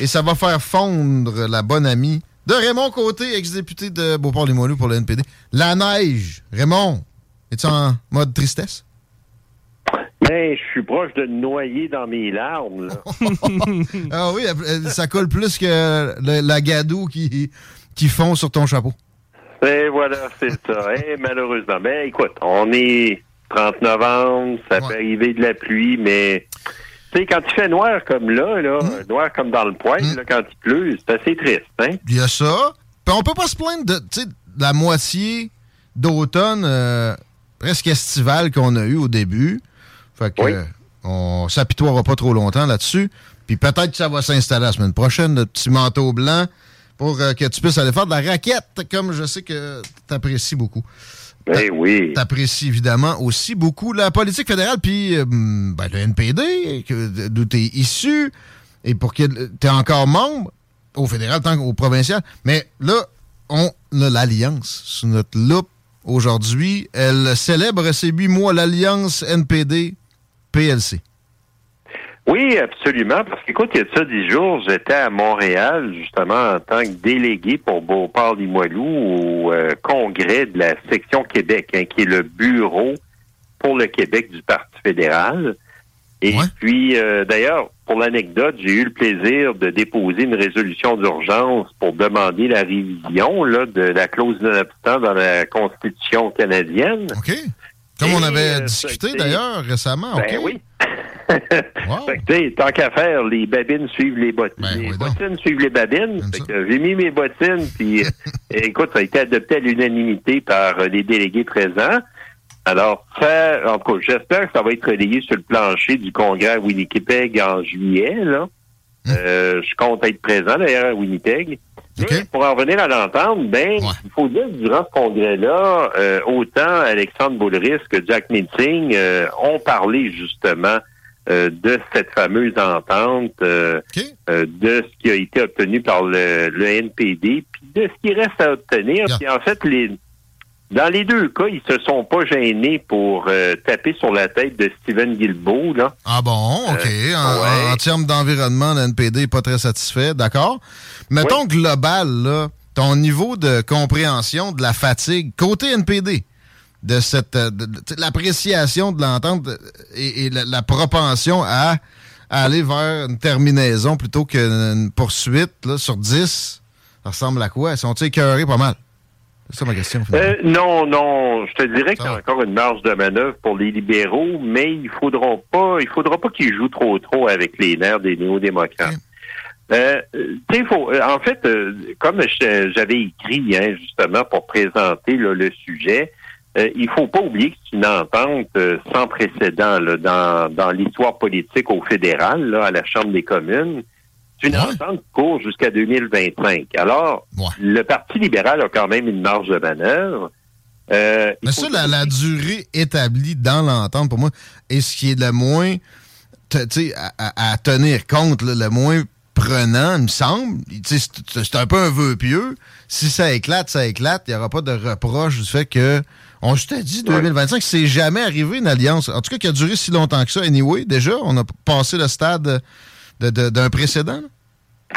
Et ça va faire fondre la bonne amie de Raymond Côté, ex-député de Beauport-Limoilou pour le NPD. La neige. Raymond, es-tu en mode tristesse? Ben, je suis proche de noyer dans mes larmes. Là. ah oui, ça colle plus que le- la gadoue qui, qui fond sur ton chapeau. Et voilà, c'est ça. Eh, malheureusement. Ben, écoute, on est 30 novembre, ça peut arriver de la pluie, mais tu sais, quand il fait noir comme là, là noir comme dans le poil, là, quand il pleut, c'est assez triste, hein? Il y a ça. Puis on peut pas se plaindre de, la moitié d'automne euh, presque estivale qu'on a eu au début. Fait que euh, on s'apitoiera pas trop longtemps là-dessus. Puis peut-être que ça va s'installer la semaine prochaine, le petit manteau blanc, pour euh, que tu puisses aller faire de la raquette, comme je sais que tu apprécies beaucoup. Ben oui. T'apprécies évidemment aussi beaucoup la politique fédérale, puis euh, ben, le NPD, d'où tu es issu, et pour que tu es encore membre, au fédéral tant qu'au provincial. Mais là, on a l'Alliance sous notre loupe aujourd'hui. Elle célèbre ces huit mois l'Alliance NPD-PLC. Oui, absolument. Parce qu'écoute, il y a de ça dix jours, j'étais à Montréal, justement, en tant que délégué pour Beauport-Limoilou au euh, congrès de la section Québec, hein, qui est le bureau pour le Québec du Parti fédéral. Et puis, euh, d'ailleurs, pour l'anecdote, j'ai eu le plaisir de déposer une résolution d'urgence pour demander la révision là, de la clause non-obstant dans la Constitution canadienne. OK. Comme on avait euh, discuté d'ailleurs récemment. Ben OK. oui. Fait que, tant qu'à faire, les babines suivent les bottines. les bottines suivent les babines. Fait que j'ai mis mes bottines, puis euh, écoute, ça a été adopté à l'unanimité par euh, les délégués présents. Alors, ça, en tout cas, j'espère que ça va être relayé sur le plancher du congrès à Winnipeg en juillet, là. Euh, je compte être présent, d'ailleurs, à Winnipeg. Mais pour en revenir à l'entendre, ben, il faut dire que durant ce congrès-là, euh, autant Alexandre Boulris que Jack Meeting euh, ont parlé justement euh, de cette fameuse entente, euh, euh, de ce qui a été obtenu par le, le NPD, puis de ce qui reste à obtenir. Puis en fait, les, dans les deux cas, ils se sont pas gênés pour taper sur la tête de Stephen Guilbeault, là. Ah bon, OK. en, en termes d'environnement, le NPD n'est pas très satisfait, d'accord. Mettons global, là, ton niveau de compréhension de la fatigue, côté NPD, de cette euh, de- de- l'appréciation de l'entente euh, et, et la, la propension à, à aller vers une terminaison plutôt qu'une poursuite là, sur 10, ça ressemble à quoi? Ils sont écœurés pas mal? C'est ça ma question. Euh, non, non. Je te dirais qu'il y a encore une marge de manœuvre pour les libéraux, mais il faudra pas, il faudra pas qu'ils jouent trop trop avec les nerfs des néo-démocrates. Euh, faut, en fait, euh, comme j'avais écrit hein, justement pour présenter le sujet, euh, il faut pas oublier que c'est une entente sans précédent dans, dans l'histoire politique au fédéral, là, à la Chambre des communes. C'est une entente qui court jusqu'à 2025. Alors, le Parti libéral a quand même une marge de manœuvre. Euh, Mais ça, la, durée établie dans l'entente, pour moi, est ce qui est le moins à, à, tenir compte, le moins prenant, il me semble. C'est un peu un vœu pieux. Si ça éclate, ça éclate. Il n'y aura pas de reproche du fait que. On je t'ai dit 2025, c'est jamais arrivé une alliance. En tout cas, qui a duré si longtemps que ça. Anyway, déjà, on a passé le stade d'un précédent?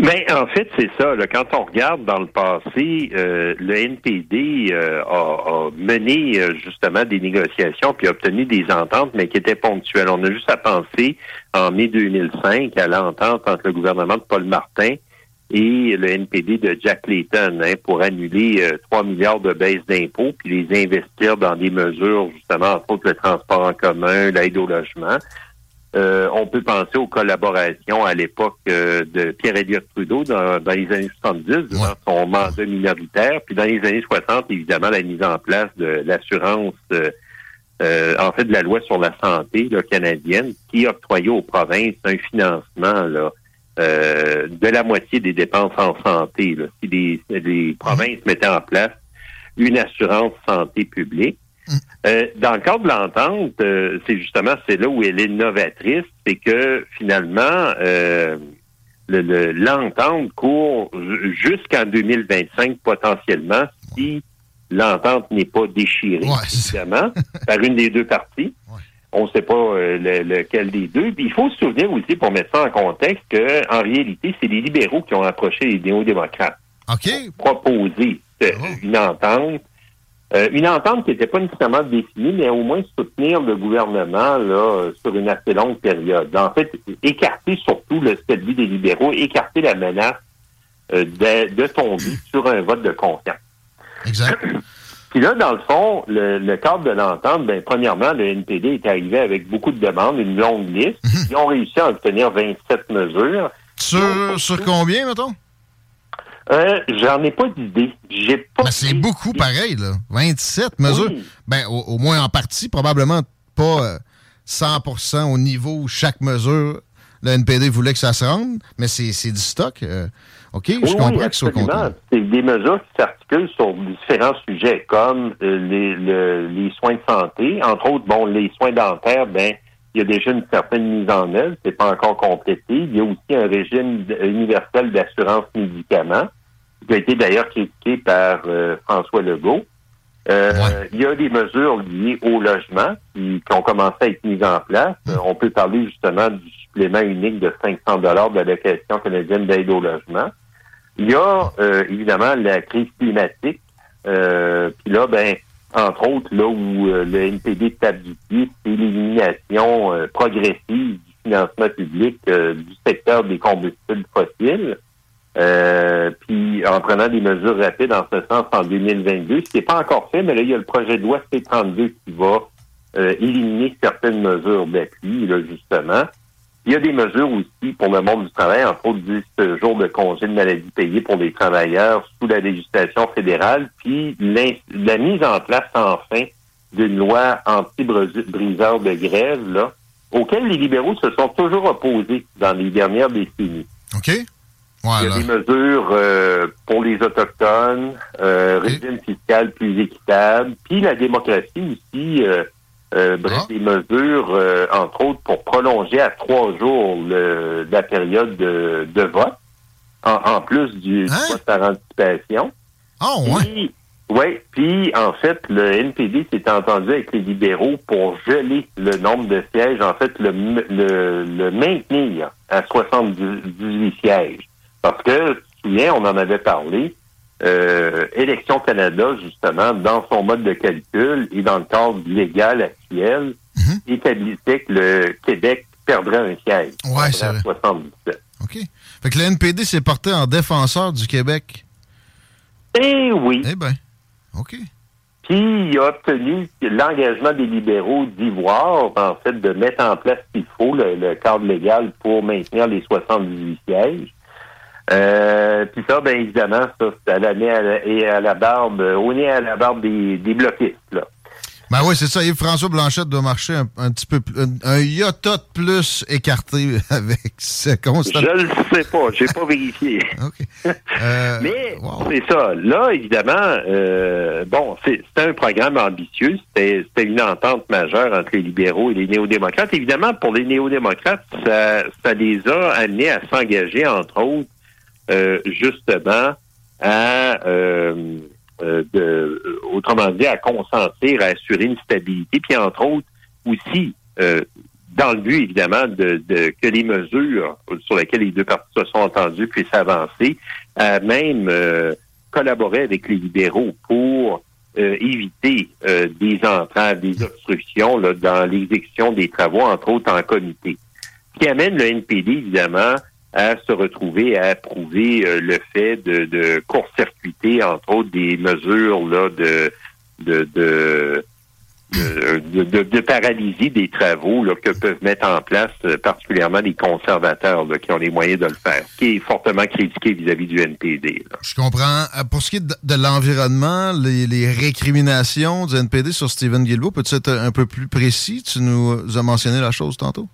Mais ben, en fait, c'est ça. Quand on regarde dans le passé, euh, le NPD euh, a, mené euh, justement des négociations puis a obtenu des ententes, mais qui étaient ponctuelles. On a juste à penser en mai 2005 à l'entente entre le gouvernement de Paul Martin et le NPD de Jack Layton hein, pour annuler 3 milliards de baisse d'impôts puis les investir dans des mesures justement entre autres le transport en commun, l'aide au logement. Euh, on peut penser aux collaborations à l'époque euh, de Pierre Elliott Trudeau dans, les années 70, durant son mandat minoritaire, puis dans les années 60, évidemment, la mise en place de l'assurance, euh, en fait, de la loi sur la santé canadienne, qui octroyait aux provinces un financement de la moitié des dépenses en santé. Si les, les provinces mettaient en place une assurance santé publique, euh, dans le cadre de l'entente, euh, c'est justement c'est là où elle est novatrice, c'est que finalement euh, l'entente court jusqu'en 2025 potentiellement si l'entente n'est pas déchirée évidemment par une des deux parties. On ne sait pas lequel des deux. Puis il faut se souvenir aussi, pour mettre ça en contexte, qu'en réalité, c'est les libéraux qui ont approché les néo-démocrates. OK. Pour proposer oh. une entente euh, une entente qui n'était pas nécessairement définie, mais au moins soutenir le gouvernement là, sur une assez longue période. En fait, écarter surtout le vie des libéraux, écarter la menace euh, de, tomber sur un vote de confiance. Exact. Puis là, dans le fond, le, cadre de l'entente, ben, premièrement, le NPD est arrivé avec beaucoup de demandes, une longue liste. Mhm. Ils ont réussi à obtenir 27 mesures. Sur, sur combien, mettons? Euh, j'en ai pas d'idée. J'ai pas. c'est beaucoup pareil, là. 27 mesures. Ben, au, moins en partie, probablement pas 100% euh, au niveau où chaque mesure, le NPD voulait que ça se rende, mais c'est du stock. Euh, OK, je comprends qu'il soit content. C'est des mesures qui s'articulent sur différents sujets, comme les, les soins de santé. Entre autres, bon, les soins dentaires, ben, il y a déjà une certaine mise en œuvre, c'est pas encore complété. Il y a aussi un régime universel d'assurance médicaments, qui a été d'ailleurs critiqué par euh, François Legault. Euh, il y a des mesures liées au logement qui, ont commencé à être mises en place. Euh, on peut parler justement du supplément unique de 500 dollars de l'allocation canadienne d'aide au logement. Il y a évidemment la crise climatique. Puis là, ben, entre autres, là où euh, le NPD tape du pied, c'est l'élimination euh, progressive du financement public euh, du secteur des combustibles fossiles. puis en prenant des mesures rapides en ce sens en 2022, ce qui n'est pas encore fait, mais là, il y a le projet de loi C-32 qui va éliminer certaines mesures d'appui, là, justement. Il y a des mesures aussi pour le monde du travail, entre autres 10 jours de congé de maladie payés pour les travailleurs sous la législation fédérale, puis la mise en place enfin d'une loi anti-briseur de grève, là, auquel les libéraux se sont toujours opposés dans les dernières décennies. OK. Il y a des mesures euh, pour les Autochtones, euh, régime fiscal plus équitable, puis la démocratie aussi euh, euh, bref, ah. des mesures, euh, entre autres, pour prolonger à trois jours la période de, vote, en, plus du hein? vote par anticipation. Ah, ouais. Oui, puis en fait, le NPD s'est entendu avec les libéraux pour geler le nombre de sièges, en fait, le, le, maintenir à 78 sièges. Parce que, tu te souviens, on en avait parlé, euh, Élection Canada, justement, dans son mode de calcul et dans le cadre légal actuel, mhm. établissait que le Québec perdrait un siège. Ouais, c'est vrai. 77. OK. Fait que le NPD s'est porté en défenseur du Québec. Eh oui. Eh bien. OK. Puis il a obtenu l'engagement des libéraux d'Ivoire, en fait, de mettre en place ce qu'il faut, le, cadre légal pour maintenir les 78 sièges. Euh, puis ça, bien évidemment, ça, c'est à la et à la barbe, au nez à la barbe des, des bloquistes, là. Ben oui, c'est ça. Yves-François Blanchette doit marcher un, petit peu plus, un, iota de plus écarté avec ce constat. Je le sais pas, j'ai pas vérifié. Euh, Mais c'est ça. Là, évidemment, euh, bon, c'était un programme ambitieux. C'était une entente majeure entre les libéraux et les néo-démocrates. Évidemment, pour les néo-démocrates, ça, ça les a amenés à s'engager, entre autres, euh, justement, à euh, de, autrement dit, à consentir à assurer une stabilité, puis entre autres aussi euh, dans le but, évidemment, de, que les mesures sur lesquelles les deux parties se sont entendues puissent avancer, à même euh, collaborer avec les libéraux pour éviter des entraves, des obstructions là, dans l'exécution des travaux, entre autres en comité. Ce qui amène le NPD, évidemment, à se retrouver à approuver euh, le fait de, court-circuiter, entre autres, des mesures là, de, de, de paralyser des travaux que peuvent mettre en place euh, particulièrement les conservateurs qui ont les moyens de le faire, qui est fortement critiqué vis-à-vis du NPD. Je comprends. Euh, pour ce qui est de, l'environnement, les, récriminations du NPD sur Stephen Guilbeault, peux-tu être un peu plus précis? Tu nous as mentionné la chose tantôt.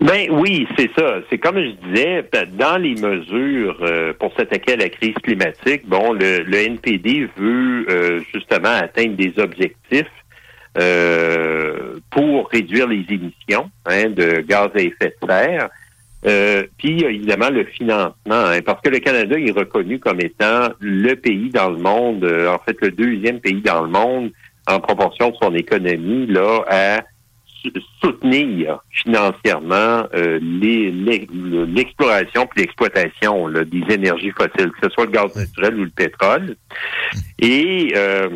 Ben oui, c'est ça. C'est comme je disais, dans les mesures euh, pour s'attaquer à la crise climatique, bon, le, NPD veut euh, justement atteindre des objectifs euh, pour réduire les émissions hein, de gaz à effet de serre. puis évidemment le financement, hein, parce que le Canada est reconnu comme étant le pays dans le monde, en fait le deuxième pays dans le monde en proportion de son économie là à soutenir financièrement euh, l'exploration puis l'exploitation des énergies fossiles, que ce soit le gaz naturel ou le pétrole. Et euh,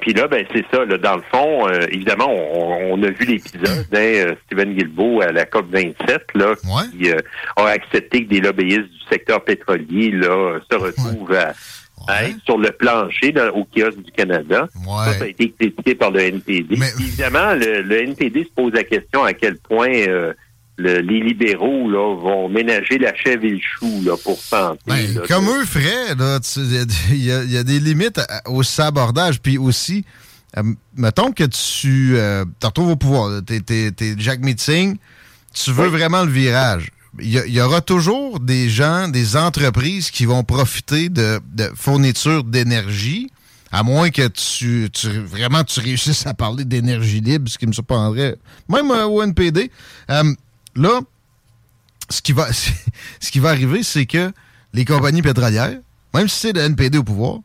puis là, ben c'est ça. Là, dans le fond, euh, évidemment, on, a vu l'épisode hein, Stephen Guilbeault à la COP 27 là, qui a accepté que des lobbyistes du secteur pétrolier là se retrouvent à sur le plancher au kiosque du Canada. Ça, ça a été critiqué par le NPD. Évidemment, le, NPD se pose la question à quel point les libéraux là, vont ménager la chèvre et le chou là, pour santé. Ben, comme eux feraient, il y, a des limites au sabordage. Puis aussi, euh, mettons que tu euh, te retrouves au pouvoir, tu es, Jack Meeting, tu veux vraiment le virage il y, aura toujours des gens, des entreprises qui vont profiter de, de fournitures d'énergie, à moins que tu, vraiment tu réussisses à parler d'énergie libre, ce qui me surprendrait, même euh, au NPD. Euh, là, ce qui va, ce qui va arriver, c'est que les compagnies pétrolières, même si c'est le NPD au pouvoir,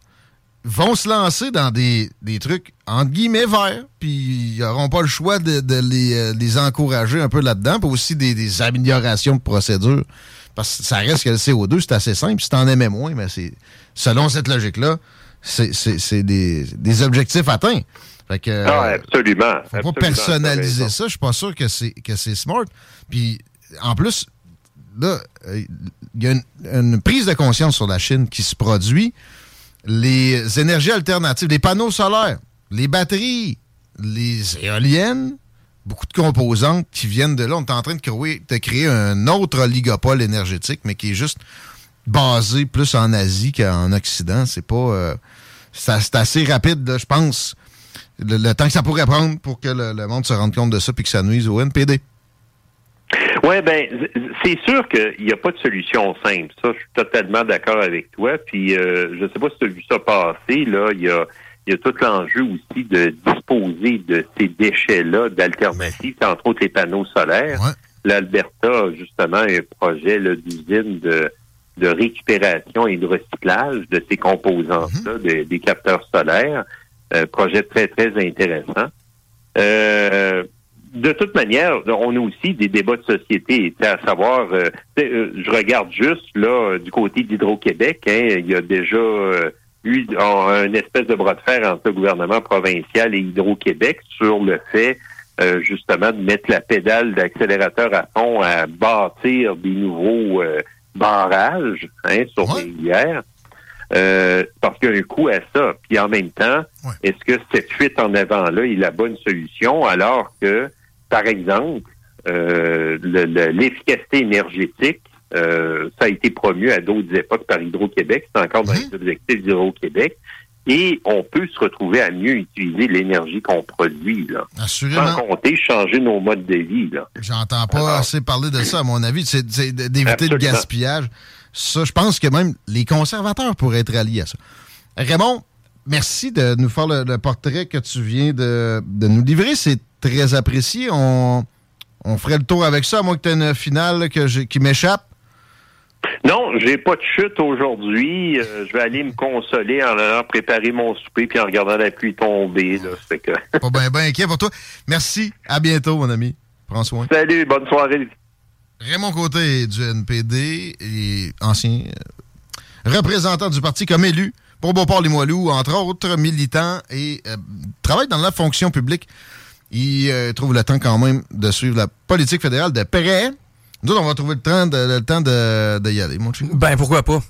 vont se lancer dans des, trucs entre guillemets verts, puis ils n'auront pas le choix de, euh, les, encourager un peu là-dedans, puis aussi des, améliorations de procédure. Parce que ça reste que le CO2, c'est assez simple. Si t'en aimais moins, mais c'est selon cette logique-là, c'est des, objectifs atteints. Fait que, ah, absolument. Faut pas personnaliser ça. Je suis pas sûr que c'est que c'est smart. Puis en plus, là, euh, il y a une, prise de conscience sur la Chine qui se produit les énergies alternatives, les panneaux solaires, les batteries, les éoliennes, beaucoup de composantes qui viennent de là. On est en train de créer, de créer un autre oligopole énergétique, mais qui est juste basé plus en Asie qu'en Occident. C'est pas. Euh, c'est assez rapide, je pense, le, temps que ça pourrait prendre pour que le, le monde se rende compte de ça et que ça nuise au NPD. Oui, ben c'est sûr qu'il n'y a pas de solution simple. Ça, je suis totalement d'accord avec toi. Puis euh, je ne sais pas si tu as vu ça passer, là, il y a, y a tout l'enjeu aussi de disposer de ces déchets-là d'alternatives, entre autres les panneaux solaires. L'Alberta a justement un projet d'usine de, de récupération et de recyclage de ces composants-là, mm-hmm. des capteurs solaires. Un projet très, très intéressant. Euh, de toute manière, on a aussi des débats de société, à savoir, euh, euh, je regarde juste là du côté d'Hydro-Québec, hein, il y a déjà euh, eu un espèce de bras de fer entre le gouvernement provincial et Hydro-Québec sur le fait justement de mettre la pédale d'accélérateur à fond à bâtir des nouveaux barrages hein, sur les rivières. Euh, parce qu'il y a un coût à ça. Puis en même temps, est-ce que cette fuite en avant-là est la bonne solution alors que, par exemple, euh, l'efficacité énergétique, euh, ça a été promu à d'autres époques par Hydro-Québec, c'est encore dans les objectifs d'Hydro-Québec. Et on peut se retrouver à mieux utiliser l'énergie qu'on produit, là. Assurément. Sans compter changer nos modes de vie, là. J'entends pas assez parler de ça, à mon avis. C'est d'éviter le gaspillage. Ça, je pense que même les conservateurs pourraient être alliés à ça. Raymond, merci de nous faire le, portrait que tu viens de, nous livrer. C'est très apprécié. On, on ferait le tour avec ça, à moins que tu aies une finale que qui m'échappe. Non, j'ai pas de chute aujourd'hui. Euh, je vais aller me consoler en allant préparer mon souper puis en regardant la pluie tomber. Là. que... pas bien ben inquiet pour toi. Merci. À bientôt, mon ami. Prends soin. Salut, bonne soirée. Raymond Côté du NPD et ancien euh, représentant du parti comme élu pour Beauport-les-Moilous, entre autres, militant et euh, travaille dans la fonction publique. Il trouve le temps quand même de suivre la politique fédérale de près. Nous on va trouver le temps de, le temps de, y aller, mon chien. Ben, pourquoi pas?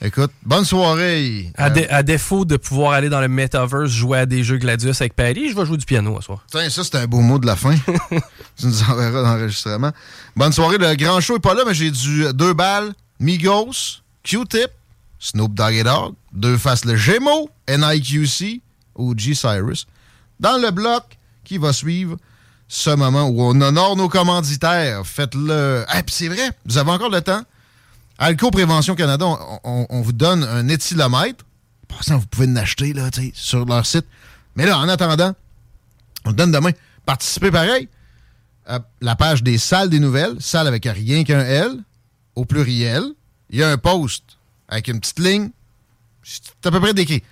Écoute, bonne soirée. À, défaut de pouvoir aller dans le metaverse jouer à des jeux Gladius avec Paris, je vais jouer du piano ce soir. Tiens, ça, c'est un beau mot de la fin. tu nous enverras dans l'enregistrement. Bonne soirée. Le grand show est pas là, mais j'ai du deux balles, Migos, Q-Tip, Snoop Dogg, deux faces le Gémeaux, NIQC, OG Cyrus. Dans le bloc qui va suivre ce moment où on honore nos commanditaires. Faites-le. Ah, c'est vrai, vous avez encore le temps. Alco Prévention Canada, on, vous donne un éthylomètre. Pour vous pouvez l'acheter sur leur site. Mais là, en attendant, on vous donne demain. Participez pareil. à la page des salles des nouvelles, salle avec rien qu'un L, au pluriel. Il y a un post avec une petite ligne. C'est à peu près décrit.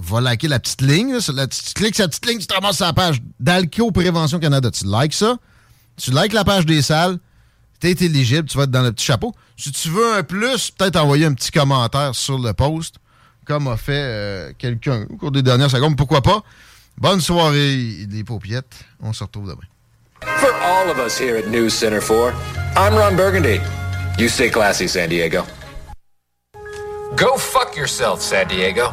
Va liker la petite ligne. tu cliques sur la petite ligne, tu te ramasses la page d'Alco Prévention Canada. Tu likes ça. Tu likes la page des salles t'es éligible, tu vas être dans le petit chapeau. Si tu veux un plus, peut-être envoyer un petit commentaire sur le post, comme a fait euh, quelqu'un au cours des dernières secondes. Pourquoi pas? Bonne soirée, les paupiettes. On se retrouve demain. For all of us here at News Center 4, I'm Ron Burgundy. You stay classy, San Diego. Go fuck yourself, San Diego.